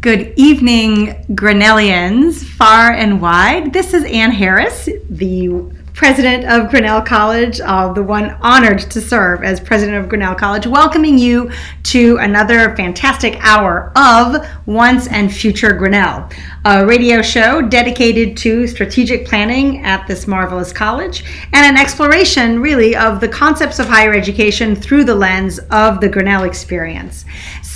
Good evening, Grinnellians, far and wide. This is Anne Harris, the president of Grinnell College, uh, the one honored to serve as president of Grinnell College, welcoming you to another fantastic hour of Once and Future Grinnell, a radio show dedicated to strategic planning at this marvelous college and an exploration, really, of the concepts of higher education through the lens of the Grinnell experience.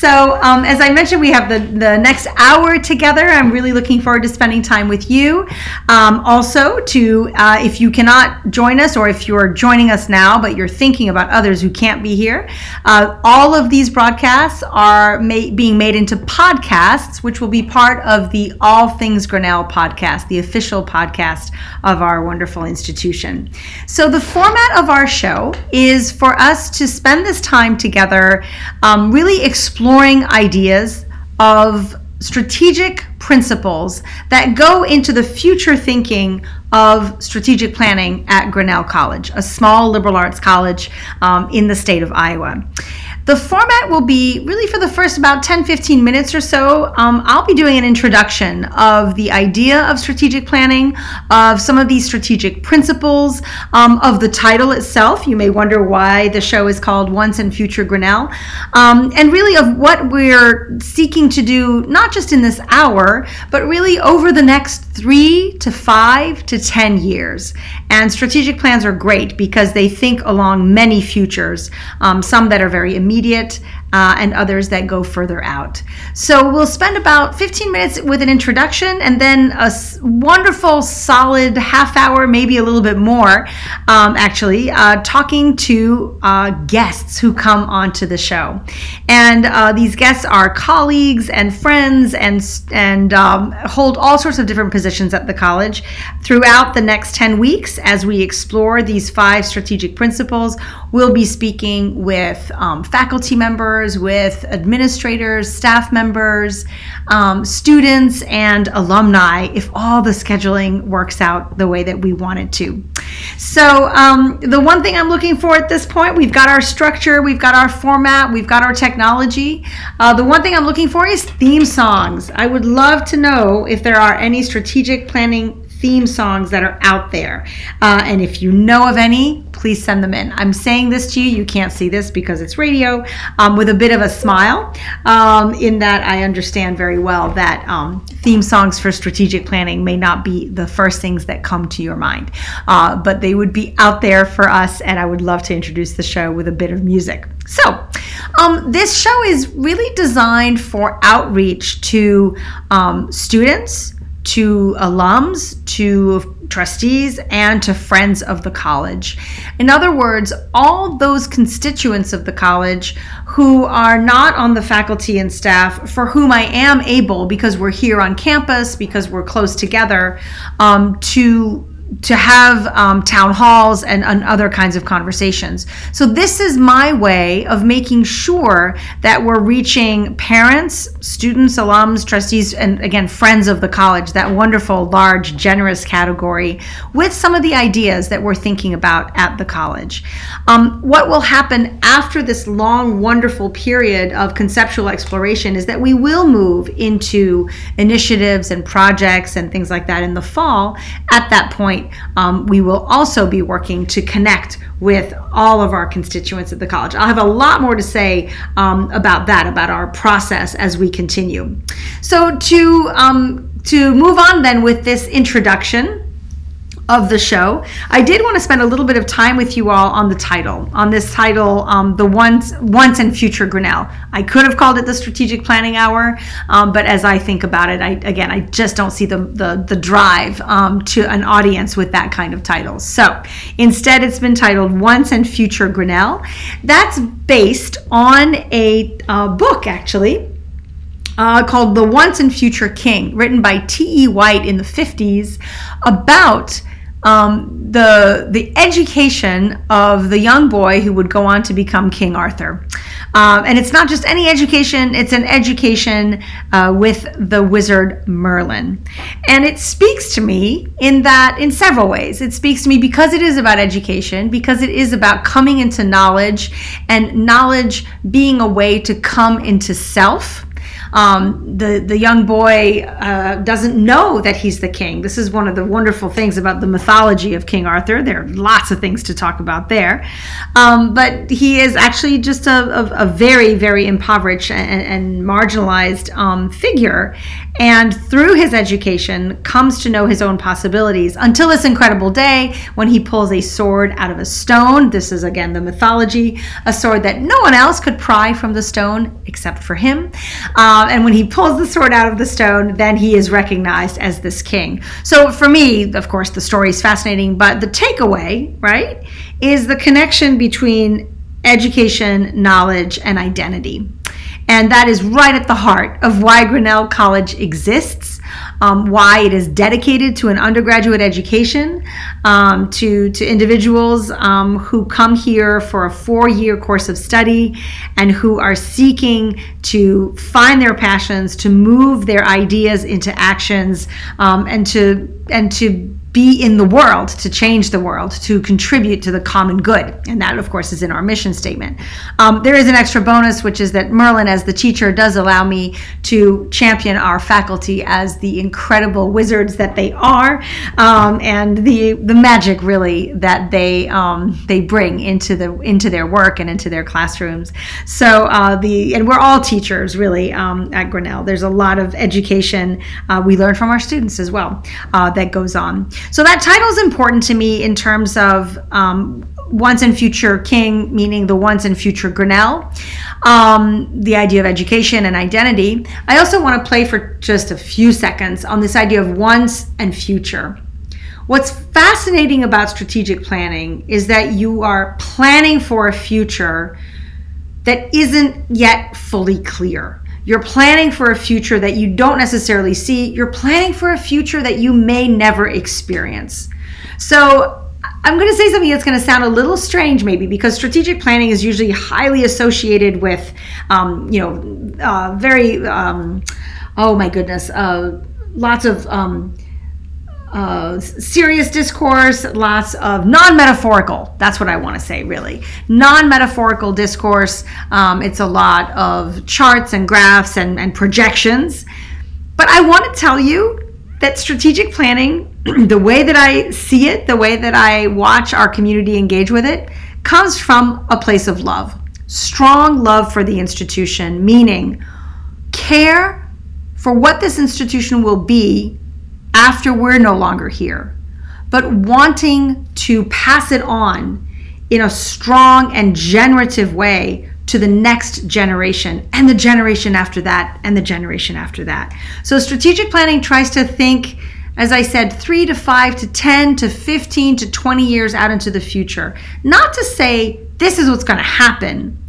So, um, as I mentioned, we have the, the next hour together. I'm really looking forward to spending time with you. Um, also, to uh, if you cannot join us or if you're joining us now but you're thinking about others who can't be here, uh, all of these broadcasts are ma- being made into podcasts, which will be part of the All Things Grinnell podcast, the official podcast of our wonderful institution. So, the format of our show is for us to spend this time together, um, really exploring exploring ideas of strategic principles that go into the future thinking of strategic planning at Grinnell College, a small liberal arts college um, in the state of Iowa. The format will be really for the first about 10 15 minutes or so. Um, I'll be doing an introduction of the idea of strategic planning, of some of these strategic principles, um, of the title itself. You may wonder why the show is called Once and Future Grinnell, um, and really of what we're seeking to do, not just in this hour, but really over the next three to five to 10 years. And strategic plans are great because they think along many futures, um, some that are very immediate immediate uh, and others that go further out. So we'll spend about 15 minutes with an introduction and then a wonderful, solid half hour, maybe a little bit more, um, actually, uh, talking to uh, guests who come onto the show. And uh, these guests are colleagues and friends and, and um, hold all sorts of different positions at the college. Throughout the next 10 weeks, as we explore these five strategic principles, we'll be speaking with um, faculty members with administrators, staff members, um, students, and alumni if all the scheduling works out the way that we want it to. So, um, the one thing I'm looking for at this point, we've got our structure, we've got our format, we've got our technology. Uh, the one thing I'm looking for is theme songs. I would love to know if there are any strategic planning theme songs that are out there. Uh, and if you know of any, please send them in. I'm saying this to you, you can't see this because it's radio, um, with a bit of a smile, um, in that I understand very well that um, theme songs for strategic planning may not be the first things that come to your mind, uh, but they would be out there for us, and I would love to introduce the show with a bit of music. So, um, this show is really designed for outreach to um, students to alums, to trustees, and to friends of the college. In other words, all those constituents of the college who are not on the faculty and staff, for whom I am able, because we're here on campus, because we're close together, um, to to have um, town halls and, and, other kinds of conversations. So, this is my way of making sure that we're reaching parents, students, alums, trustees, and again, friends of the college, that wonderful, large, generous category, with some of the ideas that we're thinking about at the college. Um, what will happen after this long, wonderful period of conceptual exploration is that we will move into initiatives and projects and things like that in the fall. At that point, um, we will also be working to connect with all of our constituents at the college. I'll have a lot more to say um, about that, about our process as we continue. So to um, to move on then with this introduction of the show. I did want to spend a little bit of time with you all on the title, on this title, um, the once, once and future Grinnell. I could have called it the strategic planning hour, um, but as I think about it, I again, I just don't see the the, the drive um, to an audience with that kind of title. So instead, it's been titled Once and Future Grinnell. That's based on a uh, book, actually. Uh, called The Once and Future King, written by T.H. White in the 50s, about um, the the education of the young boy who would go on to become King Arthur. Um, and it's not just any education, it's an education uh, with the wizard Merlin. And it speaks to me in that, in several ways. It speaks to me because it is about education, because it is about coming into knowledge, and knowledge being a way to come into self Um, the the young boy uh, doesn't know that he's the king. This is one of the wonderful things about the mythology of King Arthur. There are lots of things to talk about there, um, but he is actually just a, a, a very very impoverished and, and marginalized um, figure, and through his education comes to know his own possibilities until this incredible day when he pulls a sword out of a stone. This is again the mythology, a sword that no one else could pry from the stone except for him. Um, Um, and when he pulls the sword out of the stone, then he is recognized as this king. So for me, of course, the story is fascinating, but the takeaway, right, is the connection between education, knowledge, and identity. And that is right at the heart of why Grinnell College exists, um, why it is dedicated to an undergraduate education, um, to, to individuals um, who come here for a four year course of study and who are seeking to find their passions, to move their ideas into actions, um, and to and to be in the world, to change the world, to contribute to the common good. And that, of course, is in our mission statement. Um, there is an extra bonus, which is that Merlin, as the teacher, does allow me to champion our faculty as the incredible wizards that they are, um, and the the magic really that they um, they bring into the into their work and into their classrooms. So uh, the and we're all teachers really um, at Grinnell. There's a lot of education uh, we learn from our students as well uh, that goes on. So that title is important to me in terms of um, once and future king, meaning the once and future Grinnell, um, the idea of education and identity. I also want to play for just a few seconds on this idea of once and future. What's fascinating about strategic planning is that you are planning for a future that isn't yet fully clear. You're planning for a future that you don't necessarily see. You're planning for a future that you may never experience. So, I'm going to say something that's going to sound a little strange, maybe, because strategic planning is usually highly associated with, um, you know, uh, very, um, oh my goodness, uh, lots of um, uh, serious discourse, lots of non metaphorical. That's what I want to say, really. Non metaphorical discourse. Um, it's a lot of charts and graphs and, and projections. But I want to tell you that strategic planning, the way that I see it, the way that I watch our community engage with it, comes from a place of love. Strong love for the institution, meaning care for what this institution will be after we're no longer here, but wanting to pass it on in a strong and generative way to the next generation and the generation after that and the generation after that. So strategic planning tries to think as I said, three to five to 10 to 15 to 20 years out into the future. Not to say this is what's going to happen,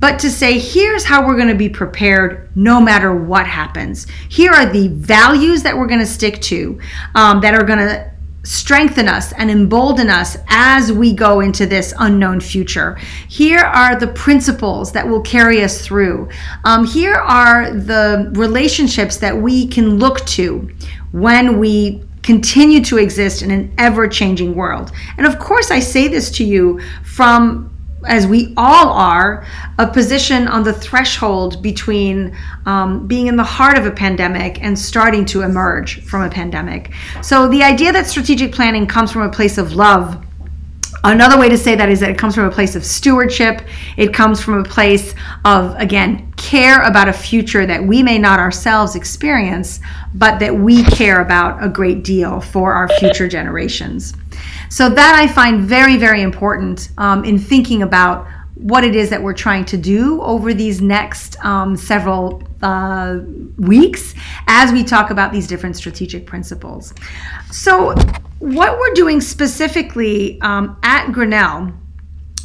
but to say, here's how we're going to be prepared no matter what happens. Here are the values that we're going to stick to um, that are going to strengthen us and embolden us as we go into this unknown future. Here are the principles that will carry us through. Um, here are the relationships that we can look to when we continue to exist in an ever changing world. And of course, I say this to you from as we all are, a position on the threshold between um, being in the heart of a pandemic and starting to emerge from a pandemic. So, the idea that strategic planning comes from a place of love. Another way to say that is that it comes from a place of stewardship. It comes from a place of, again, care about a future that we may not ourselves experience, but that we care about a great deal for our future generations. So that I find very, very important um, in thinking about what it is that we're trying to do over these next um, several uh, weeks as we talk about these different strategic principles. So, what we're doing specifically um, at Grinnell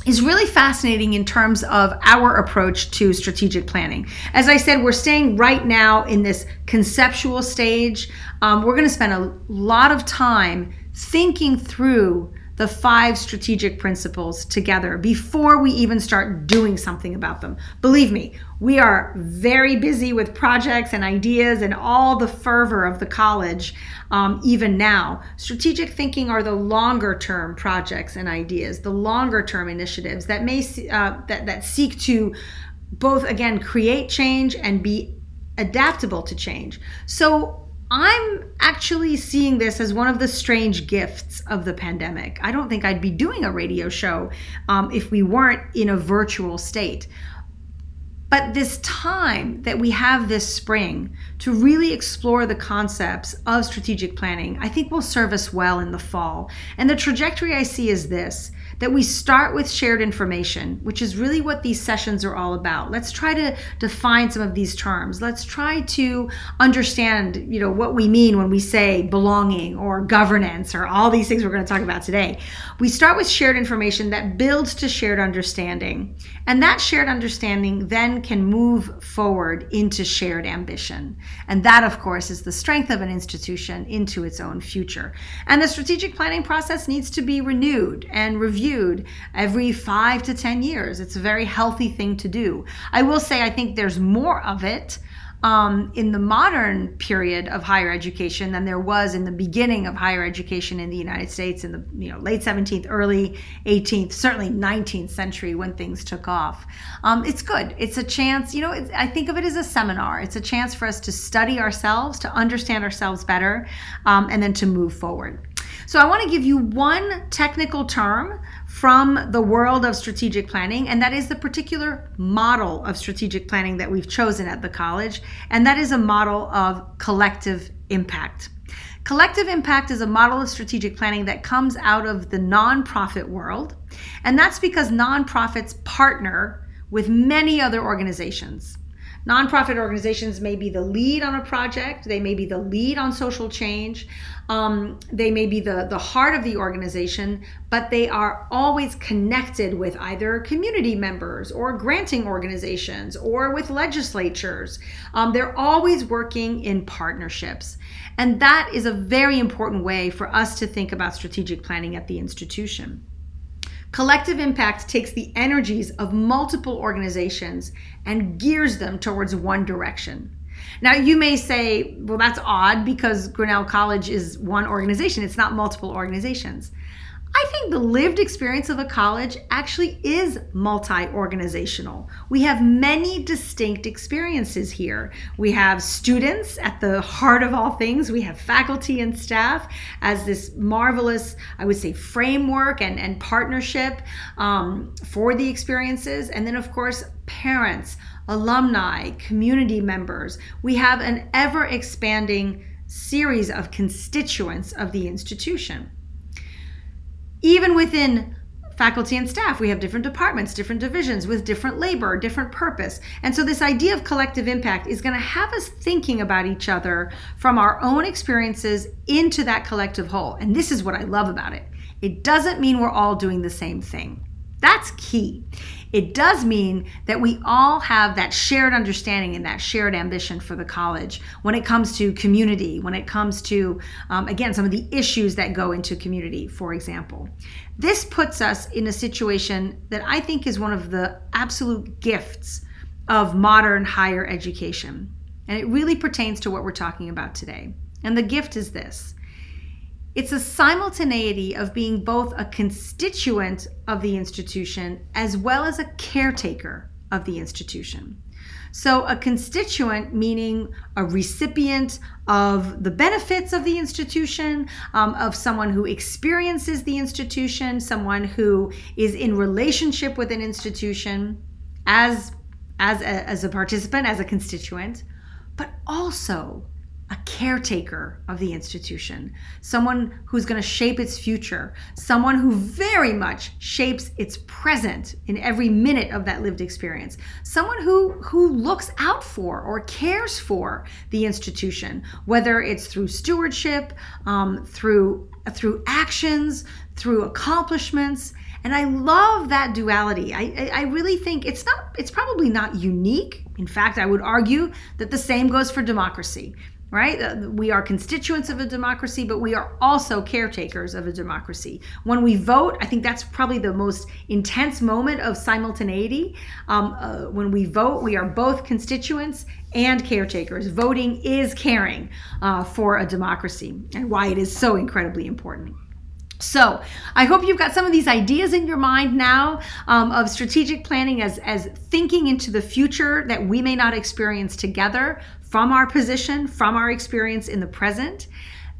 is really fascinating in terms of our approach to strategic planning. As I said, we're staying right now in this conceptual stage. Um, we're going to spend a lot of time thinking through the five strategic principles together before we even start doing something about them. Believe me, we are very busy with projects and ideas and all the fervor of the college, um, even now. Strategic thinking are the longer term projects and ideas, the longer term initiatives that may uh, that, that seek to both again create change and be adaptable to change. So I'm actually seeing this as one of the strange gifts of the pandemic. I don't think I'd be doing a radio show um, if we weren't in a virtual state. But this time that we have this spring to really explore the concepts of strategic planning, I think will serve us well in the fall. And the trajectory I see is this that we start with shared information, which is really what these sessions are all about. Let's try to define some of these terms. Let's try to understand, you know, what we mean when we say belonging or governance or all these things we're going to talk about today. We start with shared information that builds to shared understanding. And that shared understanding then can move forward into shared ambition. And that, of course, is the strength of an institution into its own future. And the strategic planning process needs to be renewed and reviewed reviewed every five to 10 years. It's a very healthy thing to do. I will say, I think there's more of it. Um, in the modern period of higher education than there was in the beginning of higher education in the United States in the you know late 17th, early 18th, certainly 19th century when things took off. Um, it's good. It's a chance. You know, I think of it as a seminar. It's a chance for us to study ourselves, to understand ourselves better, um, and then to move forward. So I want to give you one technical term from the world of strategic planning, and that is the particular model of strategic planning that we've chosen at the college, and that is a model of collective impact. Collective impact is a model of strategic planning that comes out of the nonprofit world, and that's because nonprofits partner with many other organizations. Nonprofit organizations may be the lead on a project, they may be the lead on social change, um, they may be the, the heart of the organization, but they are always connected with either community members or granting organizations or with legislatures. Um, they're always working in partnerships. And that is a very important way for us to think about strategic planning at the institution. Collective impact takes the energies of multiple organizations and gears them towards one direction. Now, you may say, well, that's odd because Grinnell College is one organization, it's not multiple organizations. I think the lived experience of a college actually is multi organizational. We have many distinct experiences here. We have students at the heart of all things, we have faculty and staff as this marvelous, I would say, framework and, and partnership um, for the experiences. And then, of course, parents, alumni, community members. We have an ever expanding series of constituents of the institution even within faculty and staff, we have different departments, different divisions with different labor, different purpose. And so, this idea of collective impact is going to have us thinking about each other from our own experiences into that collective whole. And this is what I love about it it doesn't mean we're all doing the same thing. That's key. It does mean that we all have that shared understanding and that shared ambition for the college when it comes to community, when it comes to, um, again, some of the issues that go into community, for example. This puts us in a situation that I think is one of the absolute gifts of modern higher education. And it really pertains to what we're talking about today. And the gift is this it's a simultaneity of being both a constituent of the institution as well as a caretaker of the institution. So, a constituent meaning a recipient of the benefits of the institution, um, of someone who experiences the institution, someone who is in relationship with an institution as, as, a, as a participant, as a constituent, but also a caretaker of the institution, someone who's going to shape its future, someone who very much shapes its present in every minute of that lived experience, someone who who looks out for or cares for the institution, whether it's through stewardship, um, through through actions, through accomplishments. And I love that duality. I, I really think it's not, it's probably not unique. In fact, I would argue that the same goes for democracy right? We are constituents of a democracy, but we are also caretakers of a democracy. When we vote, I think that's probably the most intense moment of simultaneity. Um, uh, when we vote, we are both constituents and caretakers. Voting is caring uh, for a democracy and why it is so incredibly important. So I hope you've got some of these ideas in your mind now um, of strategic planning as, as thinking into the future that we may not experience together from our position, from our experience in the present,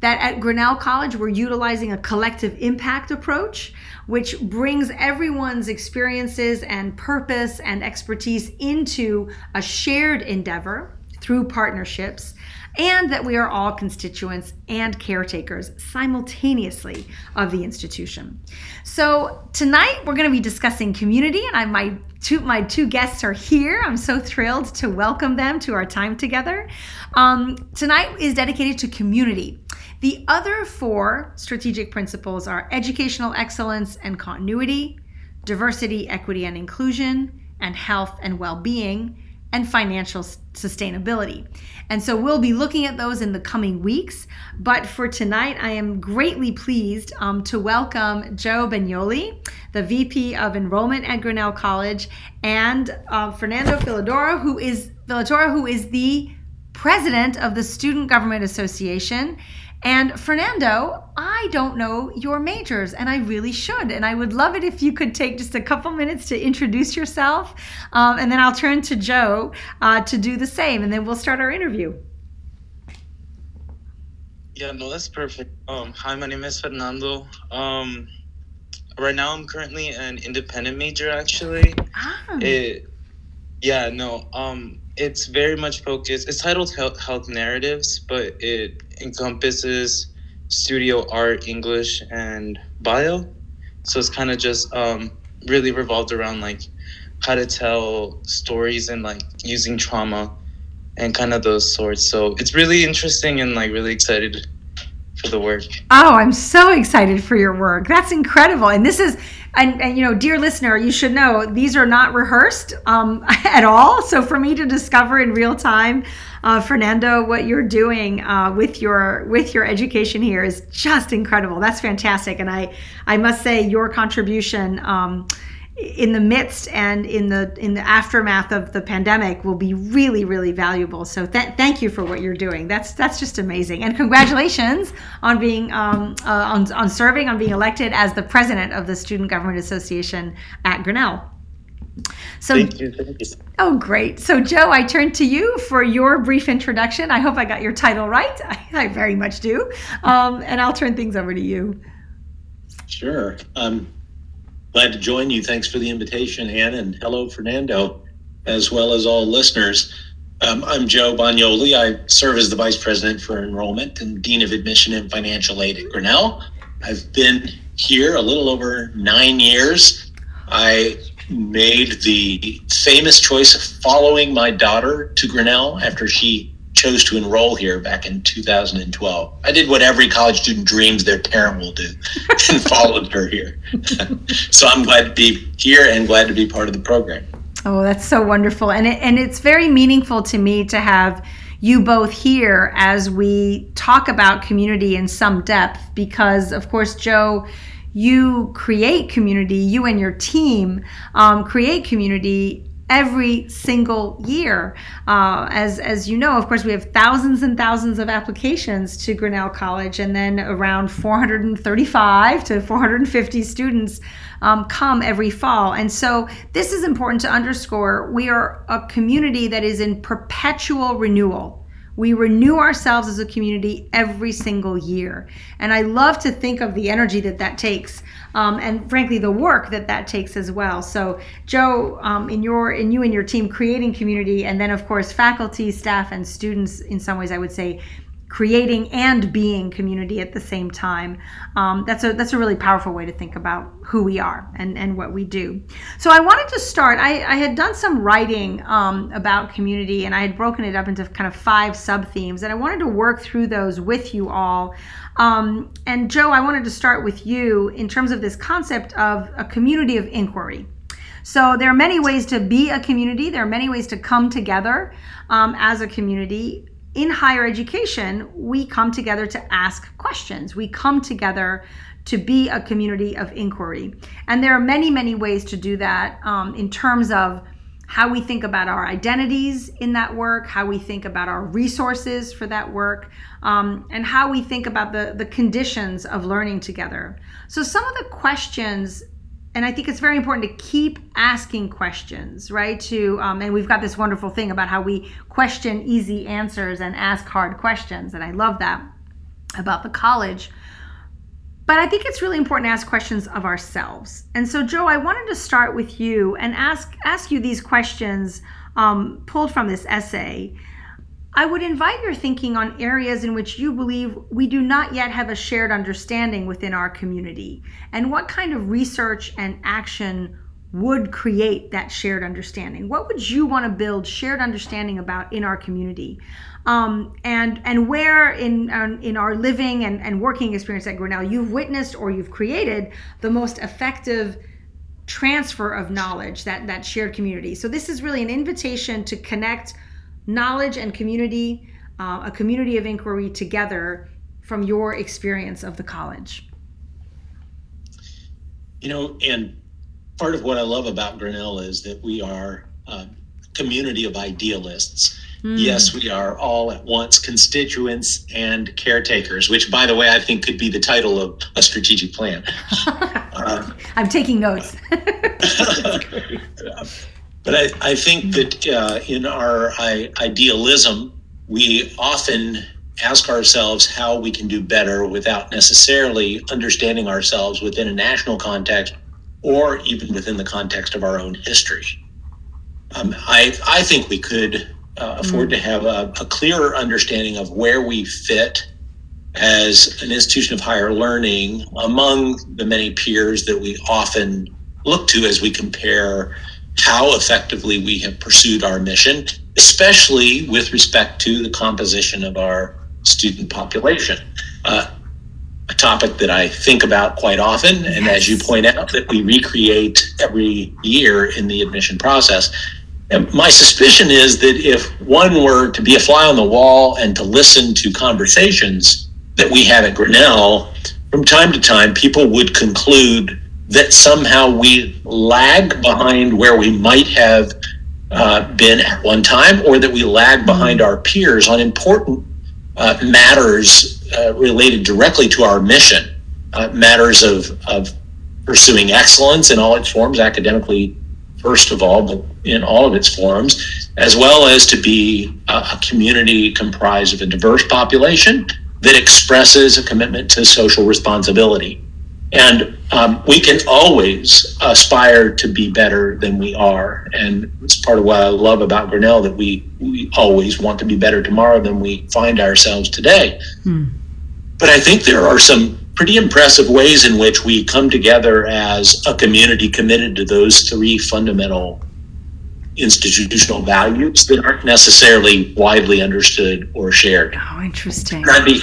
that at Grinnell College we're utilizing a collective impact approach, which brings everyone's experiences and purpose and expertise into a shared endeavor through partnerships and that we are all constituents and caretakers simultaneously of the institution. So tonight we're going to be discussing community, and I my two my two guests are here. I'm so thrilled to welcome them to our time together. Um, tonight is dedicated to community. The other four strategic principles are educational excellence and continuity, diversity, equity, and inclusion, and health and well being and financial sustainability. And so we'll be looking at those in the coming weeks. But for tonight, I am greatly pleased um, to welcome Joe Bagnoli, the VP of Enrollment at Grinnell College, and uh, Fernando Filadora, who is Filadora, who is the president of the Student Government Association and Fernando, I don't know your majors, and I really should. And I would love it if you could take just a couple minutes to introduce yourself, um, and then I'll turn to Joe uh, to do the same, and then we'll start our interview. Yeah, no, that's perfect. Um, hi, my name is Fernando. Um, right now, I'm currently an independent major. Actually, ah. it, yeah, no. Um, it's very much focused. It's titled Health, Health Narratives, but it encompasses studio art, English, and bio. So it's kind of just um, really revolved around like how to tell stories and like using trauma and kind of those sorts. So it's really interesting and like really excited for the work. Oh, I'm so excited for your work. That's incredible. And this is and, and, you know dear listener you should know these are not rehearsed um, at all. So for me to discover in real time uh, fernando what you're doing uh, with your with your education here is just incredible. That's fantastic. And i i must say your contribution um, in the midst and in the in the aftermath of the pandemic will be really really valuable so th- thank you for what you're doing that's that's just amazing and congratulations on being um, uh, on, on serving on being elected as the president of the student government association at grinnell so, thank you, thank you. oh, great. So, Joe, I turn to you for your brief introduction. I hope I got your title right. I, I very much do. Um, and I'll turn things over to you. Sure. Um, Glad to join you. Thanks for the invitation, Anne, and hello, Fernando, as well as all listeners. Um, I'm Joe Bagnoli. I serve as the Vice President for Enrollment and Dean of Admission and Financial Aid at Grinnell. I've been here a little over nine years. I made the famous choice of following my daughter to Grinnell after she chose to enroll here back in 2012. I did what every college student dreams their parent will do and followed her here. so I'm glad to be here and glad to be part of the program. Oh, that's so wonderful. And it, and it's very meaningful to me to have you both here as we talk about community in some depth because of course Joe you create community you and your team um, create community every single year. Uh, as as you know, of course, we have thousands and thousands of applications to Grinnell College, and then around 435 to 450 students um, come every fall. And so, this is important to underscore. We are a community that is in perpetual renewal. We renew ourselves as a community every single year. And I love to think of the energy that that takes um, and frankly the work that that takes as well. So Joe, um, in your in you and your team creating community, and then of course faculty, staff, and students. In some ways, I would say creating and being community at the same time. Um, that's a that's a really powerful way to think about who we are and and what we do. So I wanted to start. I, I had done some writing um, about community, and I had broken it up into kind of five sub themes, and I wanted to work through those with you all. Um, and Joe, I wanted to start with you in terms of this concept of a community of inquiry. So there are many ways to be a community. There are many ways to come together um, as a community in higher education, we come together to ask questions. We come together to be a community of inquiry. And there are many, many ways to do that um, in terms of how we think about our identities in that work, how we think about our resources for that work, um, and how we think about the, the conditions of learning together. So, some of the questions and I think it's very important to keep asking questions, right? To um, and we've got this wonderful thing about how we question easy answers and ask hard questions, and I love that about the college. But I think it's really important to ask questions of ourselves. And so, Joe, I wanted to start with you and ask ask you these questions um, pulled from this essay. I would invite your thinking on areas in which you believe we do not yet have a shared understanding within our community, and what kind of research and action would create that shared understanding. What would you want to build shared understanding about in our community? Um, and and where in um, in our living and, and working experience at Grinnell you've witnessed or you've created the most effective transfer of knowledge that that shared community. So this is really an invitation to connect knowledge and community, uh, a community of inquiry together from your experience of the college? You know, and part of what I love about Grinnell is that we are a community of idealists. Mm. Yes, we are all at once constituents and caretakers, which, by the way, I think could be the title of a strategic plan. uh, I'm taking notes. But I, I think that uh, in our I, idealism, we often ask ourselves how we can do better without necessarily understanding ourselves within a national context or even within the context of our own history. Um, I, I think we could uh, afford mm-hmm. to have a, a clearer understanding of where we fit as an institution of higher learning among the many peers that we often look to as we compare how effectively we have pursued our mission, especially with respect to the composition of our student population. Uh, a topic that I think about quite often, and as you point out, that we recreate every year in the admission process. And my suspicion is that if one were to be a fly on the wall and to listen to conversations that we have at Grinnell, from time to time, people would conclude that somehow we lag behind where we might have uh, been at one time, or that we lag behind our peers on important uh, matters uh, related directly to our mission, uh, matters of, of pursuing excellence in all its forms, academically, first of all, but in all of its forms, as well as to be a, a community comprised of a diverse population that expresses a commitment to social responsibility. And um, we can always aspire to be better than we are. And it's part of what I love about Grinnell that we, we always want to be better tomorrow than we find ourselves today. Hmm. But I think there are some pretty impressive ways in which we come together as a community committed to those three fundamental institutional values that aren't necessarily widely understood or shared. Oh, interesting. And I'd be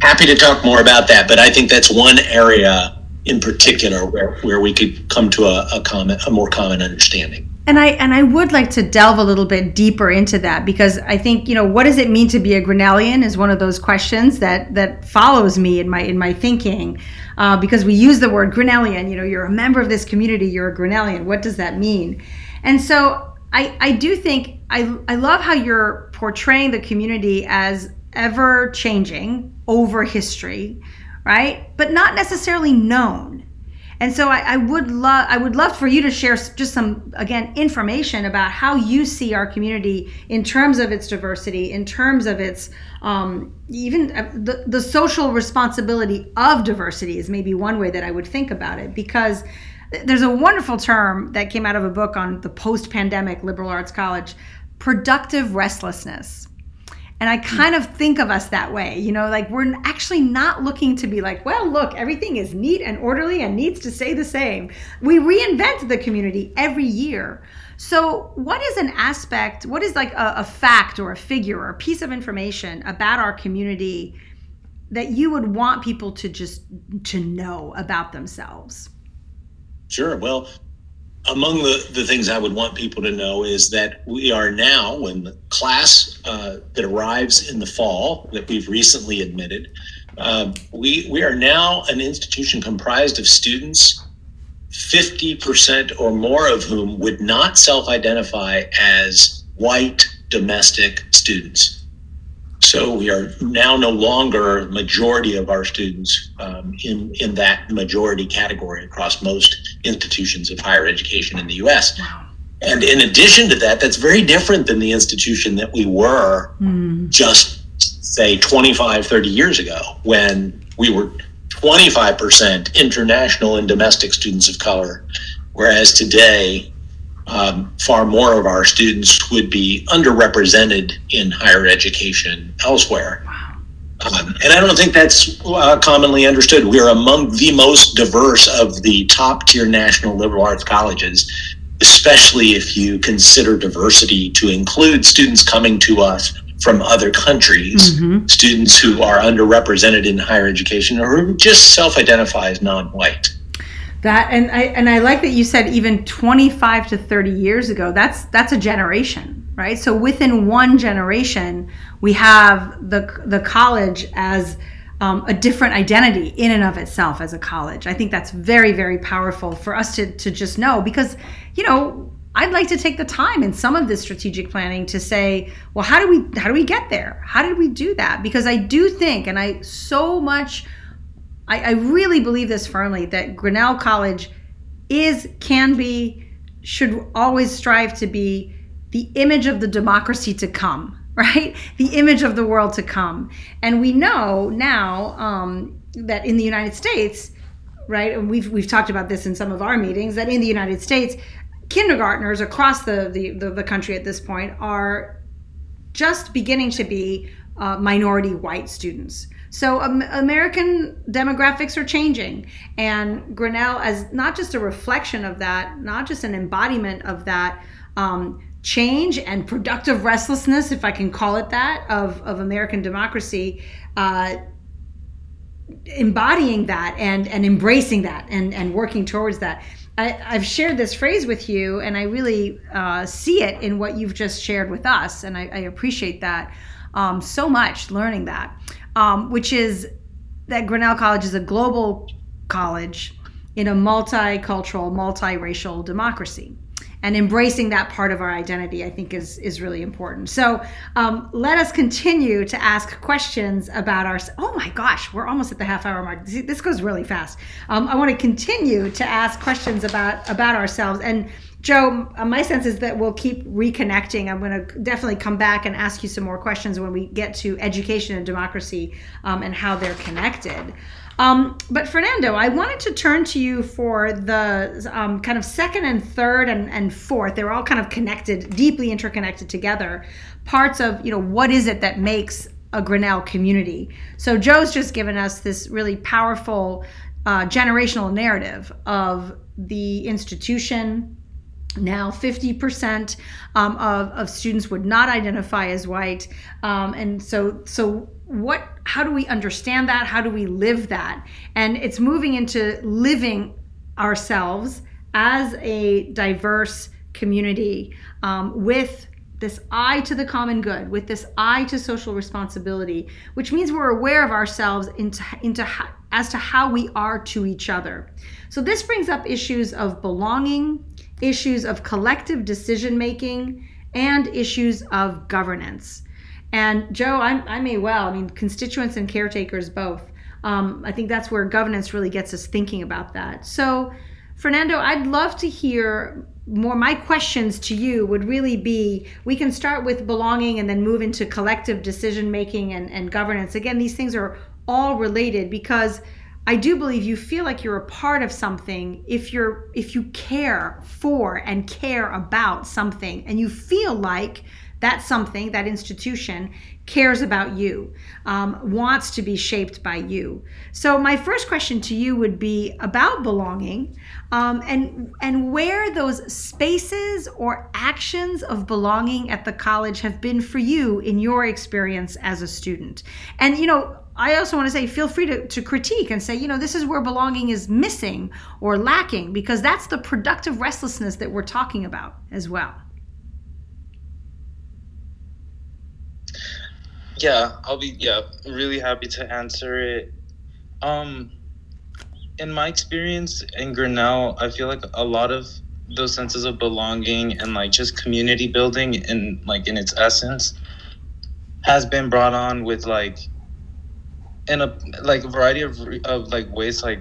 happy to talk more about that, but I think that's one area in particular where, where we could come to a, a common a more common understanding and I and I would like to delve a little bit deeper into that because I think you know what does it mean to be a Grinnellian is one of those questions that that follows me in my in my thinking uh, because we use the word Grinnellian. You know, you're a member of this community. You're a Grinnellian. What does that mean? And so I I do think I I love how you're portraying the community as ever changing over history right? But not necessarily known. And so I, I, would love I would love for you to share just some again information about how you see our community in terms of its diversity, in terms of its um, even uh, the, the social responsibility of diversity is maybe one way that I would think about it because there's a wonderful term that came out of a book on the post-pandemic liberal arts college productive restlessness and I kind of think of us that way, you know, like we're actually not looking to be like, well, look, everything is neat and orderly and needs to stay the same. We reinvent the community every year. So, what is an aspect, what is like a, a fact or a figure or a piece of information about our community that you would want people to just to know about themselves? Sure. Well, among the, the things I would want people to know is that we are now, when the class uh, that arrives in the fall that we've recently admitted, uh, we, we are now an institution comprised of students, 50% or more of whom would not self identify as white domestic students. So we are now no longer majority of our students um, in in that majority category across most institutions of higher education in the U.S. And in addition to that, that's very different than the institution that we were mm. just say 25, 30 years ago when we were 25% international and domestic students of color, whereas today, um, far more of our students would be underrepresented in higher education elsewhere. Um, and I don't think that's uh, commonly understood. We are among the most diverse of the top tier national liberal arts colleges, especially if you consider diversity to include students coming to us from other countries, mm-hmm. students who are underrepresented in higher education or who just self-identify as non-white. That and I and I like that you said even 25 to 30 years ago. That's that's a generation, right? So within one generation, we have the the college as um, a different identity in and of itself as a college. I think that's very very powerful for us to to just know because you know I'd like to take the time in some of this strategic planning to say, well, how do we how do we get there? How did we do that? Because I do think, and I so much, I, I really believe this firmly that Grinnell College is, can be, should always strive to be the image of the democracy to come, right? The image of the world to come. And we know now um, that in the United States, right, and we've we've talked about this in some of our meetings, that in the United States kindergartners across the, the, the, the country at this point are just beginning to be uh, minority white students. So um, American demographics are changing, and Grinnell, as not just a reflection of that, not just an embodiment of that um, change and productive restlessness, if I can call it that, of, of American democracy, uh, embodying that and and embracing that and and working towards that I, have shared this phrase with you, and I really uh, see it in what you've just shared with us, and I, I appreciate that um, so much. Learning that, um, which is that Grinnell College is a global college in a multicultural, multiracial democracy. And embracing that part of our identity i think is is really important. So um, let us continue to ask questions about our oh my gosh we're almost at the half hour mark. This goes really fast. Um, i want to continue to ask questions about about ourselves. And Joe, uh, my sense is that we'll keep reconnecting. I'm going to definitely come back and ask you some more questions when we get to education and democracy um, and how they're connected. Um, but Fernando, I wanted to turn to you for the um, kind of second and third and, and fourth. They're all kind of connected, deeply interconnected together. Parts of, you know, what is it that makes a Grinnell community? So Joe's just given us this really powerful uh, generational narrative of the institution, now 50% um, of, of students would not identify as white. Um, and so so what how do we understand that? How do we live that? And it's moving into living ourselves as a diverse community um, with this eye to the common good with this eye to social responsibility which means we're aware of ourselves into, into as to how we are to each other. So this brings up issues of belonging issues of collective decision making, and issues of governance. And Joe, I, I may well, I mean, constituents and caretakers both. Um, I think that's where governance really gets us thinking about that. So, Fernando, I'd love to hear more. My questions to you would really be we can start with belonging and then move into collective decision making and, and governance. Again, these things are all related because I do believe you feel like you're a part of something if you're if you care for and care about something and you feel like that something that institution cares about you um, wants to be shaped by you. So my first question to you would be about belonging um, and and where those spaces or actions of belonging at the college have been for you in your experience as a student. And you know I also want to say feel free to, to critique and say, you know, this is where belonging is missing or lacking because that's the productive restlessness that we're talking about as well. Yeah, I'll be yeah, really happy to answer it. Um in my experience in Grinnell, I feel like a lot of those senses of belonging and like just community building and like in its essence has been brought on with like in a like a variety of, of like ways like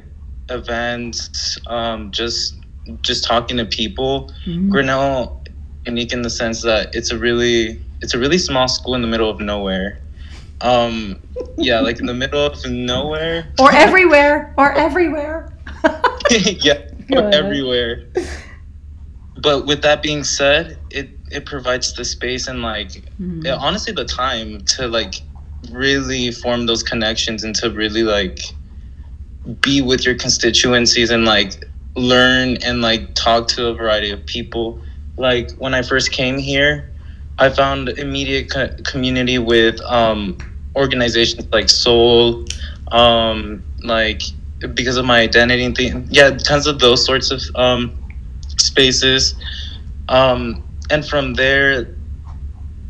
events um just just talking to people. Mm-hmm. grinnell unique in the sense that it's a really it's a really small school in the middle of nowhere. Um yeah like in the middle of nowhere. Or everywhere or everywhere. Yeah or everywhere. But with that being said it it provides the space and like mm-hmm. it, honestly the time to like really form those connections and to really like be with your constituencies and like learn and like talk to a variety of people. Like when i first came here i found immediate co- community with um organizations like soul um like because of my identity and thing yeah tons of those sorts of um spaces. Um and from there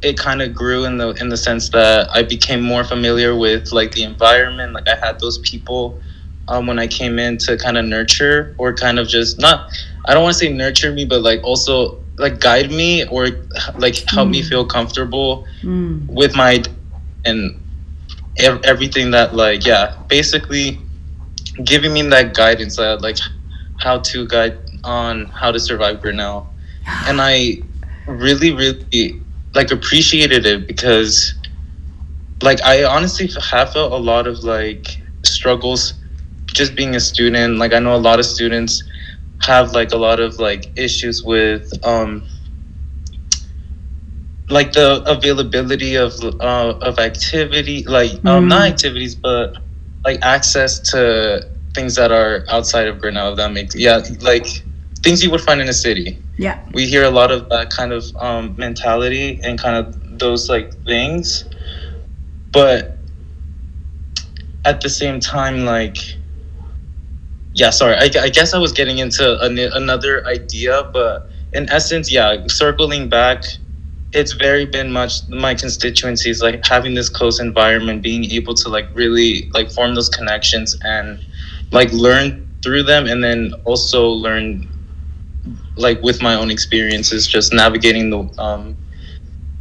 it kind of grew in the in the sense that I became more familiar with like the environment. Like I had those people um, when I came in to kind of nurture or kind of just not. I don't want to say nurture me, but like also like guide me or like help mm. me feel comfortable mm. with my and ev- everything that like yeah basically giving me that guidance that like how to guide on how to survive Grinnell and I really really like appreciated it because like I honestly have felt a lot of like struggles just being a student. Like I know a lot of students have like a lot of like issues with um like the availability of uh, of activity like um, mm. not activities but like access to things that are outside of Grinnell that makes yeah like things you would find in a city yeah. We hear a lot of that kind of um, mentality and kind of those like things. But at the same time, like, yeah, sorry, I, I guess I was getting into an, another idea, but in essence, yeah, circling back, it's very been much my constituencies like having this close environment, being able to like really like form those connections and like learn through them and then also learn like with my own experiences, just navigating the um,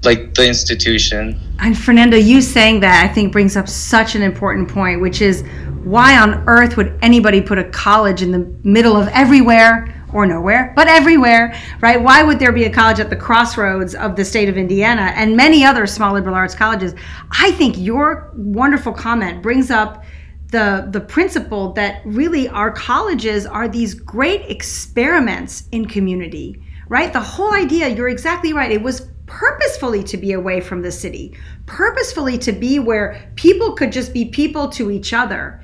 like the institution. And Fernando, you saying that I think brings up such an important point, which is why on earth would anybody put a college in the middle of everywhere or nowhere, but everywhere, right? Why would there be a college at the crossroads of the state of Indiana and many other small liberal arts colleges? I think your wonderful comment brings up the the principle that really our colleges are these great experiments in community right? The whole idea you're exactly right it was purposefully to be away from the city purposefully to be where people could just be people to each other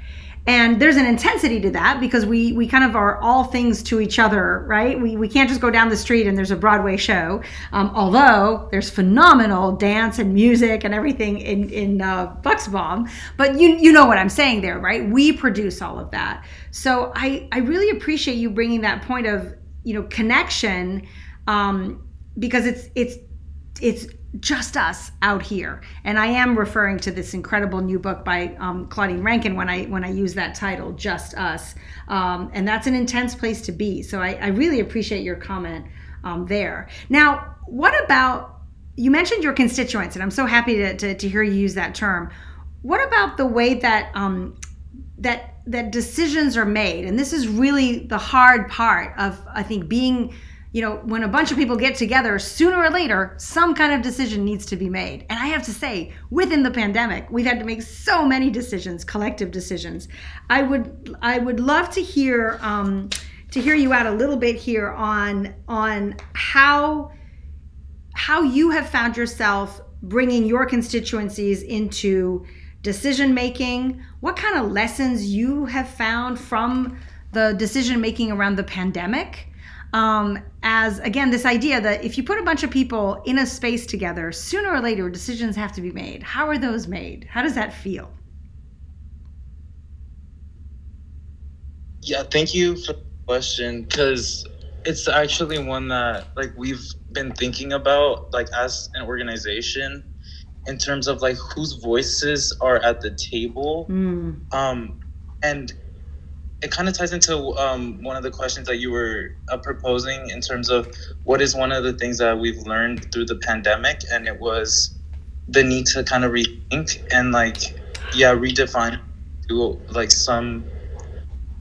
and there's an intensity to that because we we kind of are all things to each other right? We, we can't just go down the street and there's a broadway show. Um, although there's phenomenal dance and music and everything in in uh, bucksbaum but you you know what i'm saying there right? We produce all of that. So i i really appreciate you bringing that point of you know connection um, because it's it's it's just us out here. And i am referring to this incredible new book by um, Claudia Rankine when i when i use that title just us. Um, and that's an intense place to be. So i, I really appreciate your comment um, there. Now what about you mentioned your constituents and i'm so happy to, to, to hear you use that term. What about the way that um, that that decisions are made? And this is really the hard part of i think being you know, when a bunch of people get together, sooner or later, some kind of decision needs to be made. And I have to say, within the pandemic, we've had to make so many decisions, collective decisions. I would, I would love to hear, um, to hear you out a little bit here on, on how, how you have found yourself bringing your constituencies into decision making. What kind of lessons you have found from the decision making around the pandemic? Um, as again this idea that if you put a bunch of people in a space together sooner or later decisions have to be made. How are those made? How does that feel? Yeah thank you for the question because it's actually one that like we've been thinking about like as an organization in terms of like whose voices are at the table. Mm. um and it kind of ties into um, one of the questions that you were uh, proposing in terms of what is one of the things that we've learned through the pandemic, and it was the need to kind of rethink and like yeah redefine like some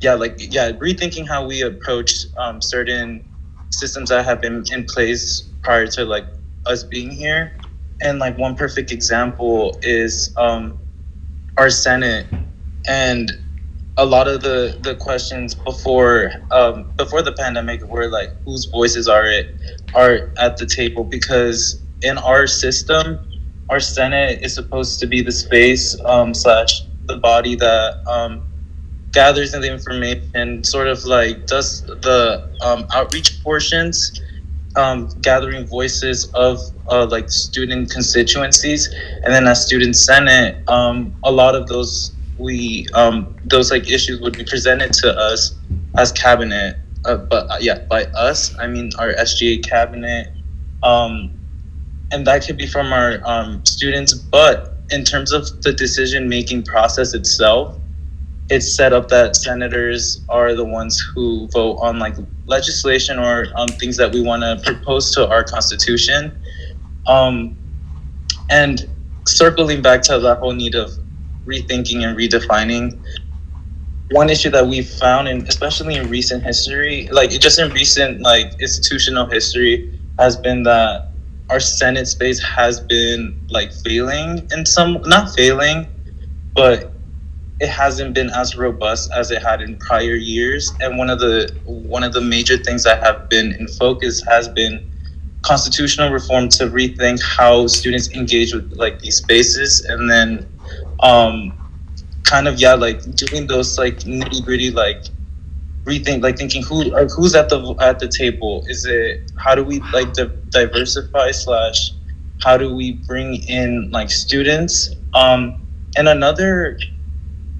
yeah like yeah rethinking how we approach um, certain systems that have been in place prior to like us being here. And like one perfect example is um, our senate and a lot of the the questions before um, before the pandemic were like whose voices are it are at the table? Because in our system our senate is supposed to be the space um, slash the body that um, gathers the information sort of like does the um, outreach portions um, gathering voices of uh, like student constituencies. And then as student senate um, a lot of those we um, those like issues would be presented to us as cabinet uh, but uh, yeah by us i mean our sga cabinet um, and that could be from our um, students but in terms of the decision making process itself it's set up that senators are the ones who vote on like legislation or on things that we want to propose to our constitution um, and circling back to that whole need of rethinking and redefining. One issue that we've found and especially in recent history like just in recent like institutional history has been that our senate space has been like failing in some not failing but it hasn't been as robust as it had in prior years. And one of the one of the major things that have been in focus has been constitutional reform to rethink how students engage with like these spaces. And then um kind of yeah like doing those like nitty gritty like rethink like thinking who like who's at the at the table? Is it how do we like di- diversify slash how do we bring in like students? Um and another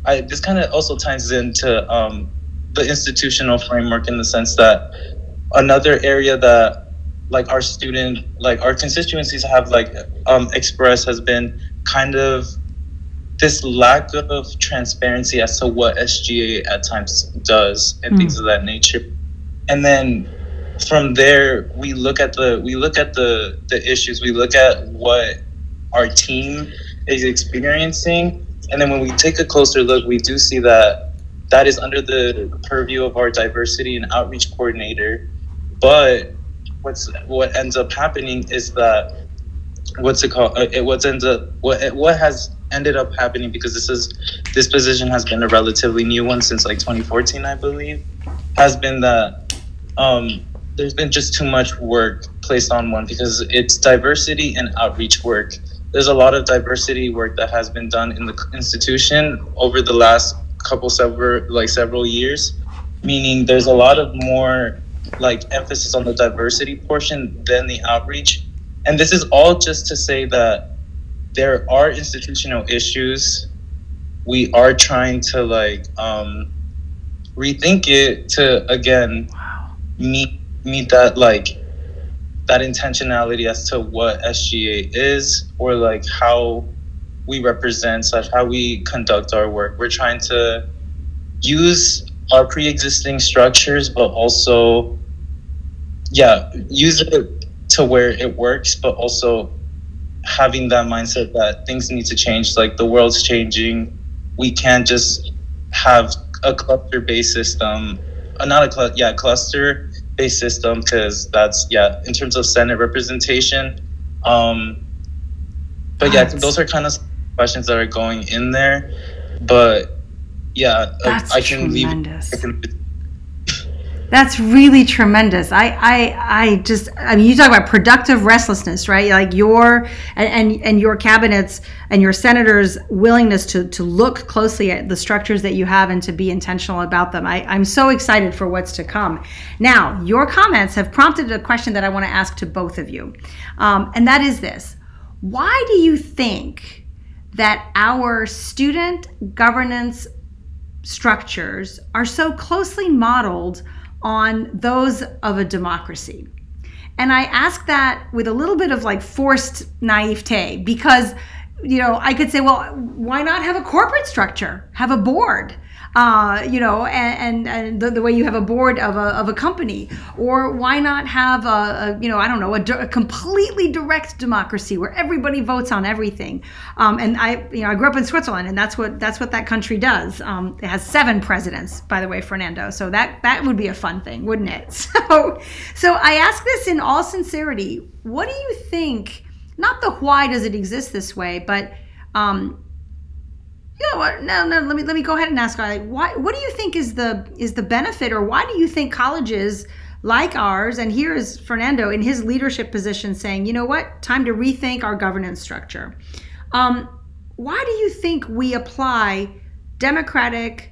i this kind of also ties into um the institutional framework in the sense that another area that like our student like our constituencies have like um expressed has been kind of this lack of transparency as to what SGA at times does and mm. things of that nature. And then from there we look at the we look at the the issues, we look at what our team is experiencing and then when we take a closer look we do see that that is under the purview of our diversity and outreach coordinator but what's what ends up happening is that what's it called uh, it what ends up what what has ended up happening because this is this position has been a relatively new one since like 2014 i believe has been that um, there's been just too much work placed on one because it's diversity and outreach work. There's a lot of diversity work that has been done in the institution over the last couple several like several years meaning there's a lot of more like emphasis on the diversity portion than the outreach. And this is all just to say that there are institutional issues. We are trying to like um, rethink it to again meet meet that like that intentionality as to what SGA is or like how we represent such how we conduct our work. We're trying to use our pre-existing structures but also yeah use it to where it works but also having that mindset that things need to change like the world's changing we can't just have a cluster based system uh, not a cl- yeah cluster based system because that's yeah in terms of senate representation um but yeah those are kind of questions that are going in there but yeah I, I can tremendous. leave I can that's really tremendous. I, I, I just, I mean, you talk about productive restlessness, right? Like your and, and, and your cabinets and your senators' willingness to to look closely at the structures that you have and to be intentional about them. I, I'm so excited for what's to come. Now, your comments have prompted a question that I want to ask to both of you, um, and that is this: Why do you think that our student governance structures are so closely modeled? On those of a democracy. And I ask that with a little bit of like forced naivete because you know, I could say, well, why not have a corporate structure? Have a board uh, you know, and, and, and the, the, way you have a board of a, of a company, or why not have a, a you know, I don't know, a, a, completely direct democracy where everybody votes on everything. Um, and I, you know, I grew up in Switzerland, and that's what that's what that country does. Um, it has seven presidents, by the way, Fernando. So that that would be a fun thing, wouldn't it? So, so I ask this in all sincerity. What do you think? Not the why does it exist this way, but um, know what? No, no. Let me let me go ahead and ask. Like, why? What do you think is the is the benefit, or why do you think colleges like ours? And here is Fernando in his leadership position saying, you know what? Time to rethink our governance structure. Um, why do you think we apply democratic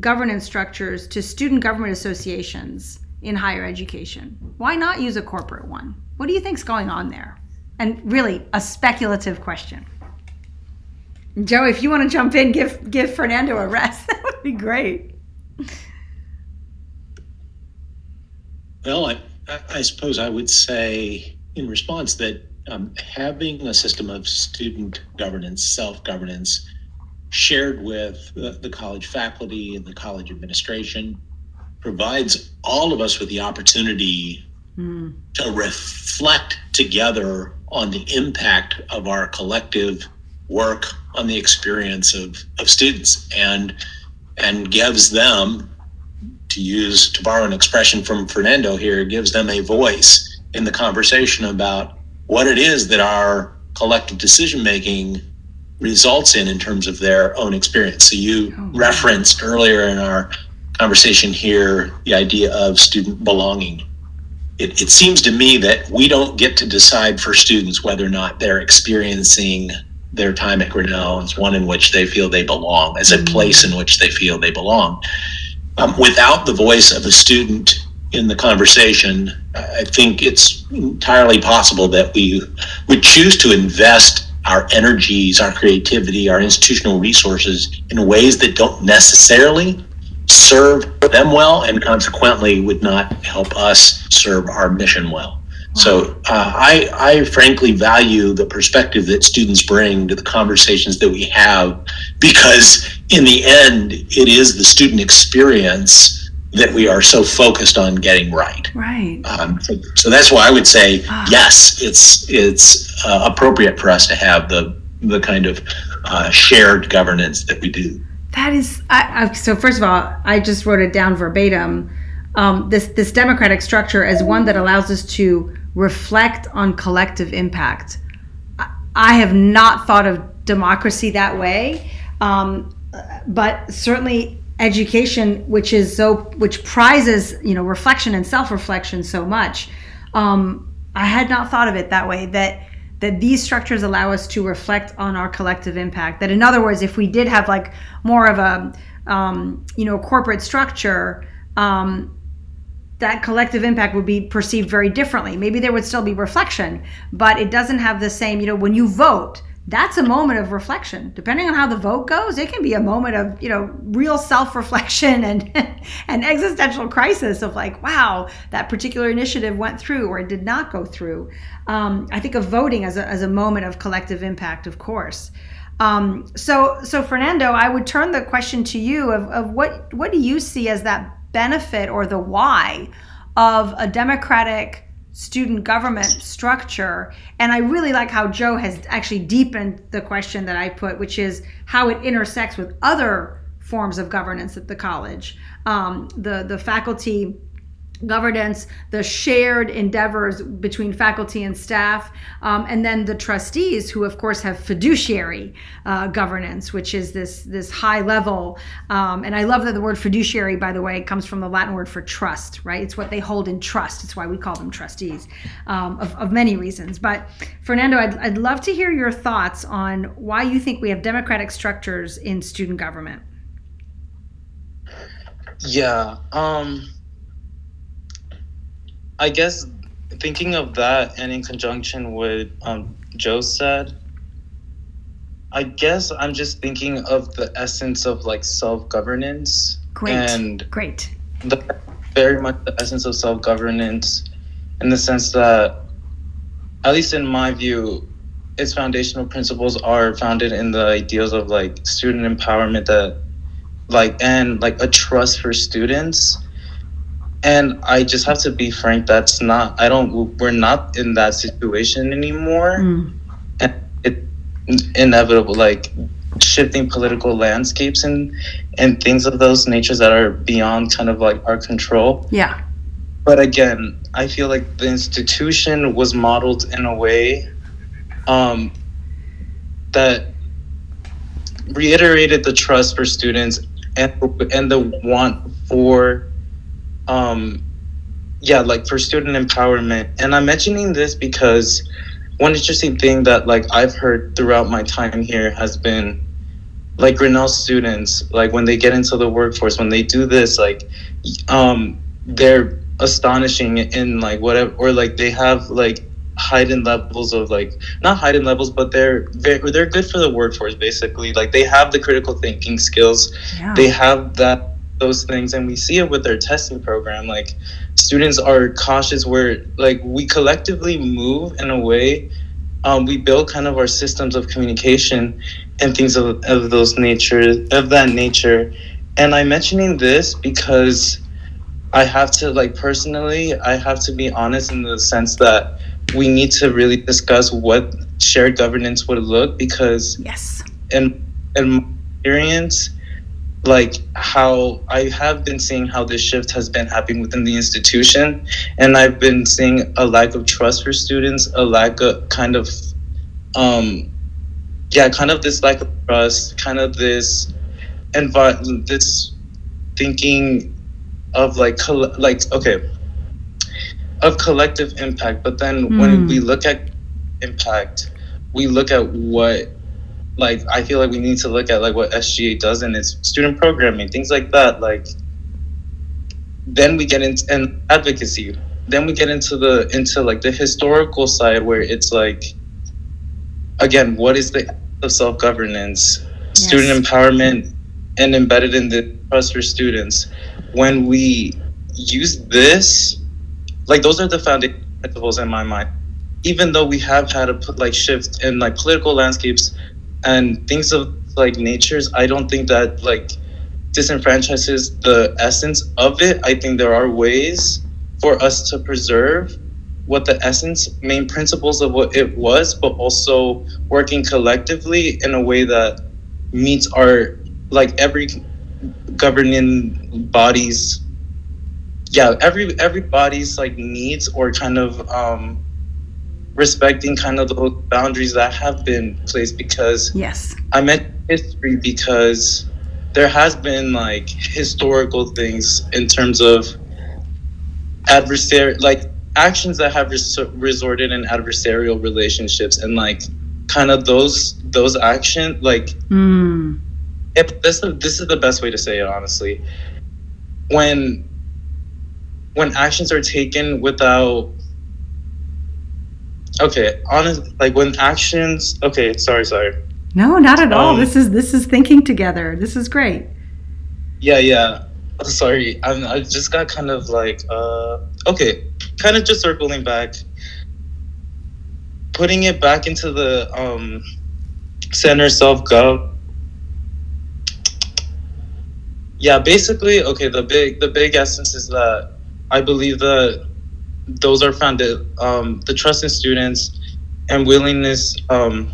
governance structures to student government associations in higher education? Why not use a corporate one? What do you think's going on there? And really, a speculative question. Joe, if you want to jump in, give give Fernando a rest. That would be great. Well, I, I suppose I would say in response that um, having a system of student governance, self governance, shared with the, the college faculty and the college administration provides all of us with the opportunity mm. to reflect together on the impact of our collective work on the experience of, of students and and gives them to use to borrow an expression from Fernando here gives them a voice in the conversation about what it is that our collective decision making results in in terms of their own experience. So you oh, referenced earlier in our conversation here the idea of student belonging. It, it seems to me that we don't get to decide for students whether or not they're experiencing their time at Grinnell as one in which they feel they belong, as a mm-hmm. place in which they feel they belong. Um, without the voice of a student in the conversation, I think it's entirely possible that we would choose to invest our energies, our creativity, our institutional resources in ways that don't necessarily serve them well and consequently would not help us serve our mission well. So uh, I, I frankly value the perspective that students bring to the conversations that we have because in the end, it is the student experience that we are so focused on getting right. Right. Um, so, so, that's why I would say ah. yes, it's it's uh, appropriate for us to have the the kind of uh, shared governance that we do. That is, I, I, so first of all, I just wrote it down verbatim. Um, this this democratic structure as one that allows us to reflect on collective impact. I have not thought of democracy that way, um, but certainly education, which is so which prizes you know reflection and self reflection so much. Um, I had not thought of it that way. That that these structures allow us to reflect on our collective impact. That in other words, if we did have like more of a um, you know corporate structure. Um, that collective impact would be perceived very differently. Maybe there would still be reflection, but it doesn't have the same, you know, when you vote, that's a moment of reflection. Depending on how the vote goes, it can be a moment of, you know, real self-reflection and an existential crisis of like, wow, that particular initiative went through or it did not go through. Um, I think of voting as a, as a moment of collective impact, of course. Um, so, so Fernando, I would turn the question to you of, of what what do you see as that benefit or the why of a democratic student government structure. And I really like how Joe has actually deepened the question that I put, which is how it intersects with other forms of governance at the college. Um, the the faculty governance, the shared endeavors between faculty and staff, um, and then the trustees, who of course have fiduciary uh, governance, which is this this high level. Um, and I love that the word fiduciary, by the way, comes from the Latin word for trust. Right? It's what they hold in trust. It's why we call them trustees, um, of, of many reasons. But Fernando, I'd, I'd love to hear your thoughts on why you think we have democratic structures in student government. Yeah. Um, I guess thinking of that and in conjunction with um, Joe said, I guess I'm just thinking of the essence of like self governance. Great. And great. The, very much the essence of self governance in the sense that, at least in my view, its foundational principles are founded in the ideals of like student empowerment that like and like a trust for students and i just have to be frank that's not i don't we're not in that situation anymore. Mm. and it inevitable like shifting political landscapes and and things of those natures that are beyond kind of like our control. Yeah. But again i feel like the institution was modeled in a way um, that reiterated the trust for students and and the want for um yeah like for student empowerment. And i'm mentioning this because one interesting thing that like i've heard throughout my time here has been like Grinnell students like when they get into the workforce when they do this like um they're astonishing in like whatever or like they have like heightened levels of like not heightened levels but they're very, they're good for the workforce basically. Like they have the critical thinking skills. Yeah. they have that those things and we see it with their testing program like students are cautious where like we collectively move in a way um, we build kind of our systems of communication and things of, of those nature of that nature. And i'm mentioning this because i have to like personally i have to be honest in the sense that we need to really discuss what shared governance would look because yes. in in experience like how I have been seeing how this shift has been happening within the institution and I've been seeing a lack of trust for students, a lack of kind of um yeah, kind of this lack of trust, kind of this envi- this thinking of like like okay, of collective impact. But then mm. when we look at impact, we look at what like I feel like we need to look at like what SGA does in its student programming, things like that. Like then we get into and advocacy. Then we get into the into like the historical side where it's like again, what is the of self governance, yes. student empowerment, and embedded in the trust for students. When we use this like those are the foundation principles in my mind even though we have had a like shift in like political landscapes and things of like natures i don't think that like disenfranchises the essence of it. I think there are ways for us to preserve what the essence main principles of what it was but also working collectively in a way that meets our like every governing bodies yeah every everybody's like needs or kind of um respecting kind of those boundaries that have been placed because yes i meant history because there has been like historical things in terms of adversary like actions that have res- resorted in adversarial relationships and like kind of those those actions like mm. if this this is the best way to say it honestly when when actions are taken without okay honest like when actions okay sorry sorry. No not at all. Um, this is this is thinking together. This is great. Yeah yeah. Sorry. I'm, i just got kind of like uh okay kind of just circling back. Putting it back into the um center self gov yeah basically okay the big the big essence is that I believe that those are founded um, the trust in students and willingness um,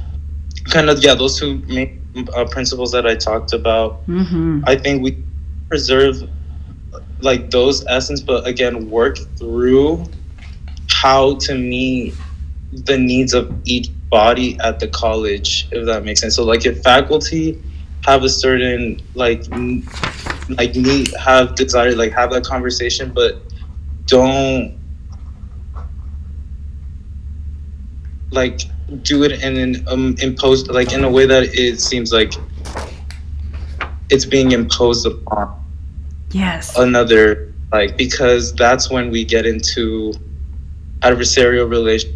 kind of yeah those two main uh, principles that I talked about. Mm-hmm. I think we preserve like those essence, but again work through how to meet the needs of each body at the college, if that makes sense. So like if faculty have a certain like like need have desire like have that conversation, but don't like do it in an um, imposed like in a way that it seems like it's being imposed upon yes. another like because that's when we get into adversarial relations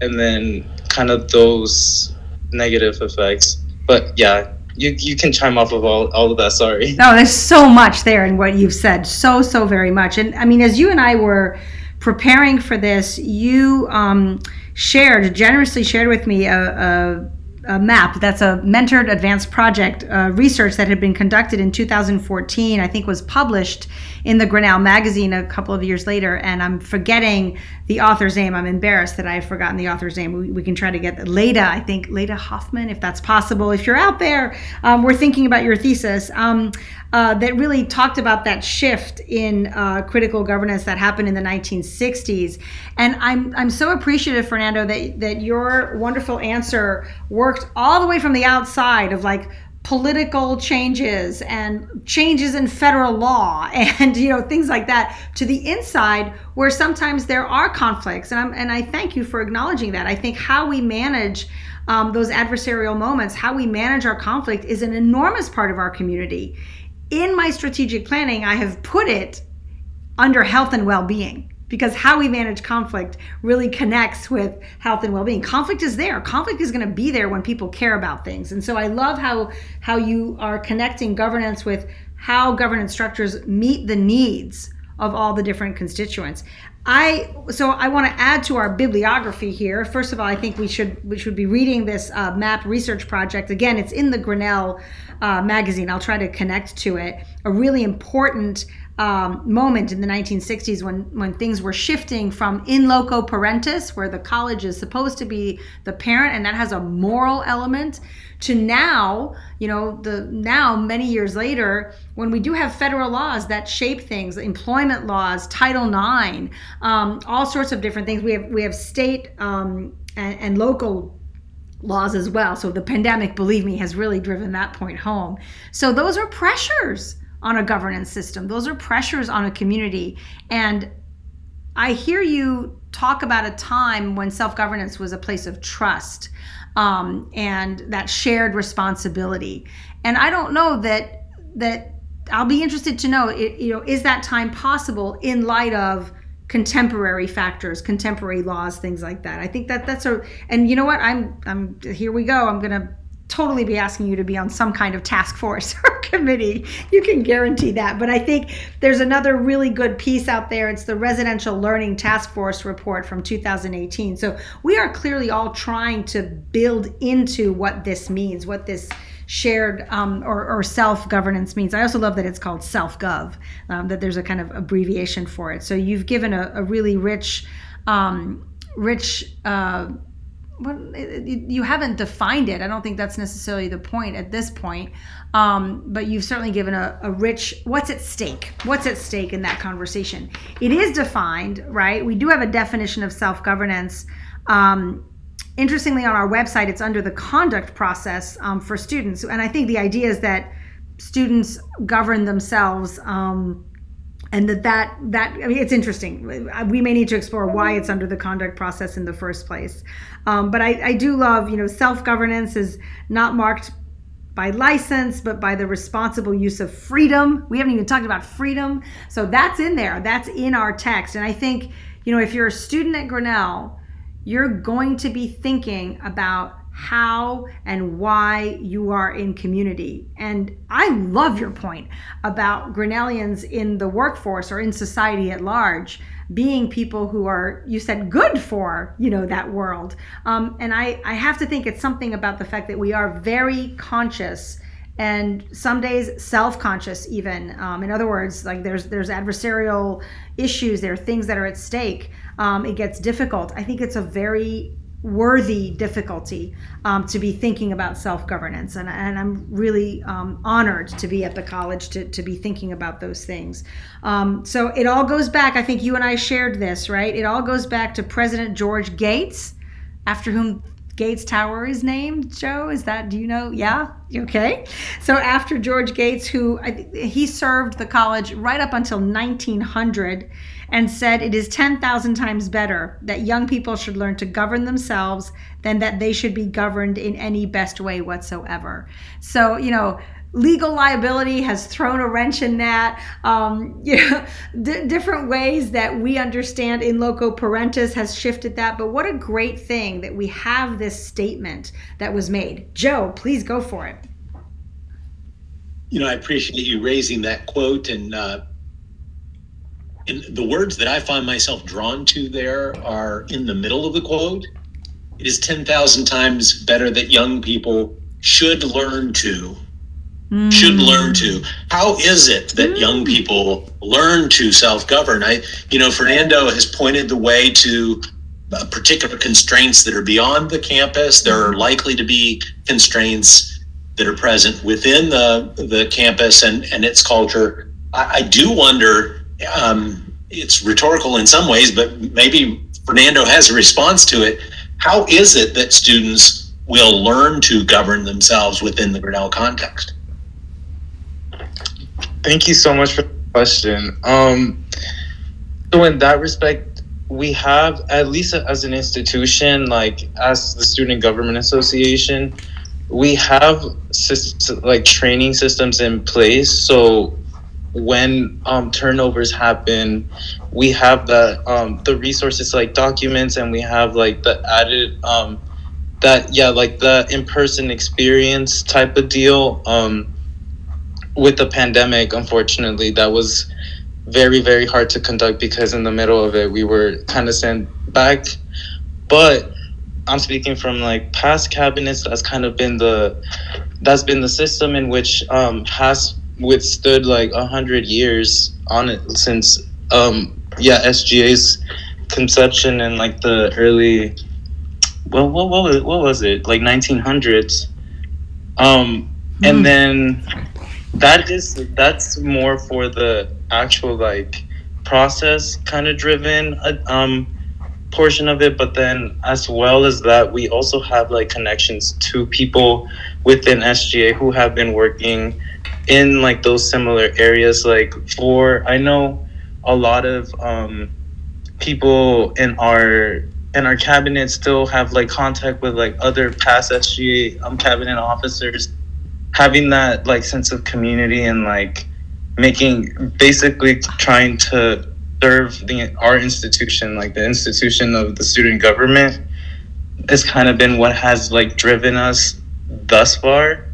and then kind of those negative effects. But yeah you you can chime off of all, all of that sorry. No there's so much there in what you've said so so very much. And i mean as you and i were preparing for this you um shared generously shared with me a, a a map that's a mentored advanced project uh, research that had been conducted in 2014 i think was published in the grinnell magazine a couple of years later. And i'm forgetting the author's name. I'm embarrassed that i've forgotten the author's name. We, we can try to get leda i think. Leda hoffman if that's possible. If you're out there um, we're thinking about your thesis um, uh, that really talked about that shift in uh, critical governance that happened in the 1960s. And I'm, I'm so appreciative, Fernando, that, that your wonderful answer worked all the way from the outside of like, political changes and changes in federal law and you know things like that to the inside where sometimes there are conflicts. And, I'm, and i thank you for acknowledging that. I think how we manage um, those adversarial moments how we manage our conflict is an enormous part of our community. In my strategic planning, I have put it under health and well being because how we manage conflict really connects with health and well-being conflict is there conflict is going to be there when people care about things and so i love how how you are connecting governance with how governance structures meet the needs of all the different constituents I so I want to add to our bibliography here. First of all, I think we should we should be reading this uh, map research project. Again, it's in the Grinnell uh, magazine. I'll try to connect to it. A really important um, moment in the 1960s when when things were shifting from in loco parentis, where the college is supposed to be the parent, and that has a moral element, to now, you know, the now many years later, when we do have federal laws that shape things, employment laws, Title IX, um, all sorts of different things. We have we have state um, and, and local laws as well. So the pandemic, believe me, has really driven that point home. So those are pressures on a governance system. Those are pressures on a community. And I hear you talk about a time when self governance was a place of trust um, and that shared responsibility. And I don't know that that I'll be interested to know, you know, is that time possible in light of contemporary factors, contemporary laws, things like that. I think that that's a, and you know what? I'm, I'm here. We go. I'm gonna totally be asking you to be on some kind of task force or committee. You can guarantee that. But I think there's another really good piece out there. It's the Residential Learning Task Force report from 2018. So we are clearly all trying to build into what this means, what this shared um, or, or self governance means. I also love that it's called self gov, um, that there's a kind of abbreviation for it. So you've given a, a really rich, um, rich. Uh, well, you haven't defined it. I don't think that's necessarily the point at this point. Um, but you've certainly given a, a, rich what's at stake. What's at stake in that conversation? It is defined, right? We do have a definition of self governance. Um, interestingly, on our website, it's under the conduct process um, for students. And I think the idea is that students govern themselves. Um, and that, that that I mean it's interesting. We may need to explore why it's under the conduct process in the first place. Um, but I, I do love, you know, self governance is not marked by license, but by the responsible use of freedom. We haven't even talked about freedom. So that's in there. That's in our text. And I think, you know, if you're a student at Grinnell, you're going to be thinking about how and why you are in community. And I love your point about Grinnellians in the workforce or in society at large being people who are you said good for you know that world. Um, and I, I have to think it's something about the fact that we are very conscious and some days self-conscious even. Um, in other words like there's there's adversarial issues there are things that are at stake. Um, it gets difficult. I think it's a very worthy difficulty um, to be thinking about self-governance. And, and i'm really um, honored to be at the college to, to be thinking about those things. Um, so it all goes back i think you and i shared this right? It all goes back to president george gates after whom Gates Tower is named. Joe, is that do you know? Yeah, okay. So after George Gates, who he served the college right up until 1900, and said it is 10,000 times better that young people should learn to govern themselves than that they should be governed in any best way whatsoever. So, you know, legal liability has thrown a wrench in that. Um, you know, d- different ways that we understand in loco parentis has shifted that. But what a great thing that we have this statement that was made. Joe, please go for it. You know, I appreciate you raising that quote and. Uh, and the words that I find myself drawn to there are in the middle of the quote. it is 10,000 times better that young people should learn to mm. should learn to how is it that mm. young people learn to self-govern i you know fernando has pointed the way to uh, particular constraints that are beyond the campus there are likely to be constraints that are present within the the campus and and its culture i, I do wonder um, it's rhetorical in some ways but maybe fernando has a response to it how is it that students will learn to govern themselves within the Grinnell context? Thank you so much for the question. Um, so, in that respect, we have, at least as an institution, like as the Student Government Association, we have like training systems in place. So, when um, turnovers happen, we have the um, the resources like documents, and we have like the added um, that yeah, like the in person experience type of deal. Um, with the pandemic, unfortunately, that was very very hard to conduct because in the middle of it we were kind of sent back. But I'm speaking from like past cabinets. That's kind of been the that's been the system in which um, has withstood like a hundred years on it since um yeah SGA's conception in like the early well what what was, what was it like 1900s um and mm. then that is that's more for the actual like process kind of driven uh, um portion of it but then as well as that we also have like connections to people within SGA who have been working in like those similar areas. Like for i know a lot of um, people in our in our cabinet still have like contact with like other past sga um, cabinet officers having that like sense of community and like making basically trying to serve the our institution like the institution of the student government has kind of been what has like driven us thus far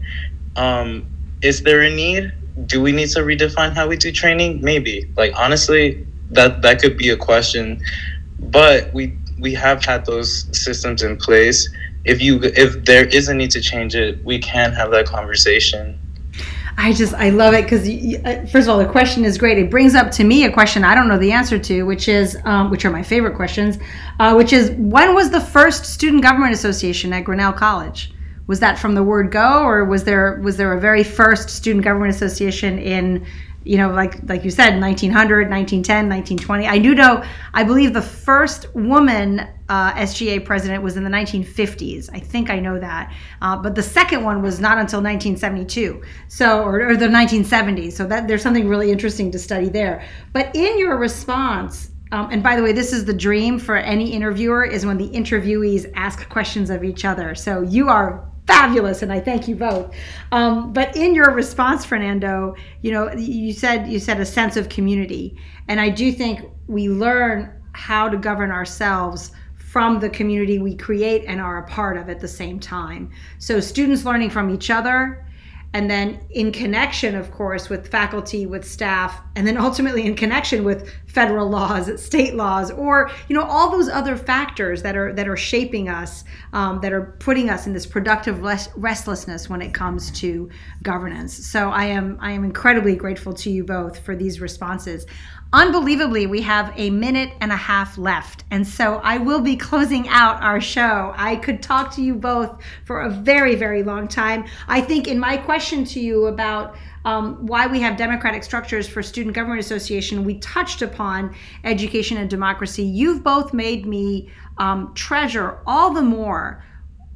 um, is there a need? Do we need to redefine how we do training? Maybe. Like honestly, that that could be a question. But we we have had those systems in place. If you if there is a need to change it, we can have that conversation. I just I love it because uh, first of all the question is great. It brings up to me a question I don't know the answer to, which is um, which are my favorite questions, uh, which is when was the first student government association at Grinnell College? was that from the word go or was there was there a very first student government association in you know like like you said 1900 1910 1920 i do know i believe the first woman uh, sga president was in the 1950s i think i know that. Uh, but the second one was not until 1972 so or, or the 1970s so that there's something really interesting to study there. But in your response um, and by the way, this is the dream for any interviewer is when the interviewees ask questions of each other. So you are fabulous and i thank you both. Um, but in your response fernando you know you said you said a sense of community and i do think we learn how to govern ourselves from the community we create and are a part of at the same time. So students learning from each other and then in connection of course with faculty with staff and then ultimately in connection with federal laws state laws or you know all those other factors that are that are shaping us um, that are putting us in this productive restlessness when it comes to governance so i am i am incredibly grateful to you both for these responses Unbelievably, we have a minute and a half left. And so I will be closing out our show. I could talk to you both for a very, very long time. I think in my question to you about um, why we have democratic structures for Student Government Association, we touched upon education and democracy. You've both made me um, treasure all the more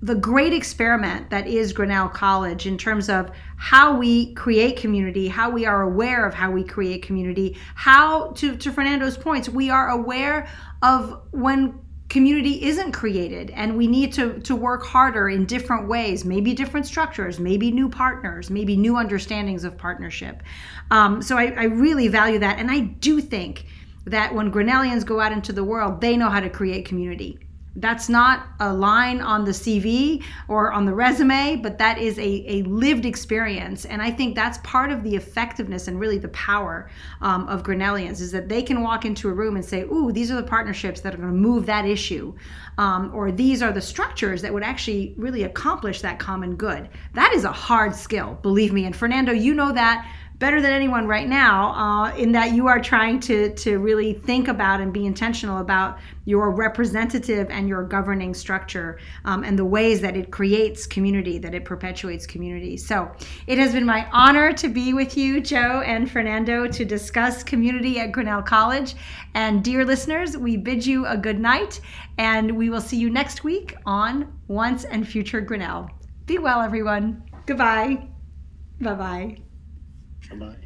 the great experiment that is Grinnell College in terms of how we create community, how we are aware of how we create community, how, to, to Fernando's points, we are aware of when community isn't created and we need to, to work harder in different ways maybe different structures maybe new partners maybe new understandings of partnership. Um, so I, I really value that and i do think that when grinnellians go out into the world they know how to create community That's not a line on the CV or on the resume, but that is a, a lived experience. And I think that's part of the effectiveness and really the power um, of Grinnellians is that they can walk into a room and say, Ooh, these are the partnerships that are going to move that issue. Um, or these are the structures that would actually really accomplish that common good. That is a hard skill, believe me. And Fernando, you know that better than anyone right now uh, in that you are trying to to really think about and be intentional about your representative and your governing structure um, and the ways that it creates community that it perpetuates community. So it has been my honor to be with you joe and fernando to discuss community at grinnell college. And dear listeners we bid you a good night and we will see you next week on once and future grinnell. Be well everyone. Goodbye. Bye bye Bye bye.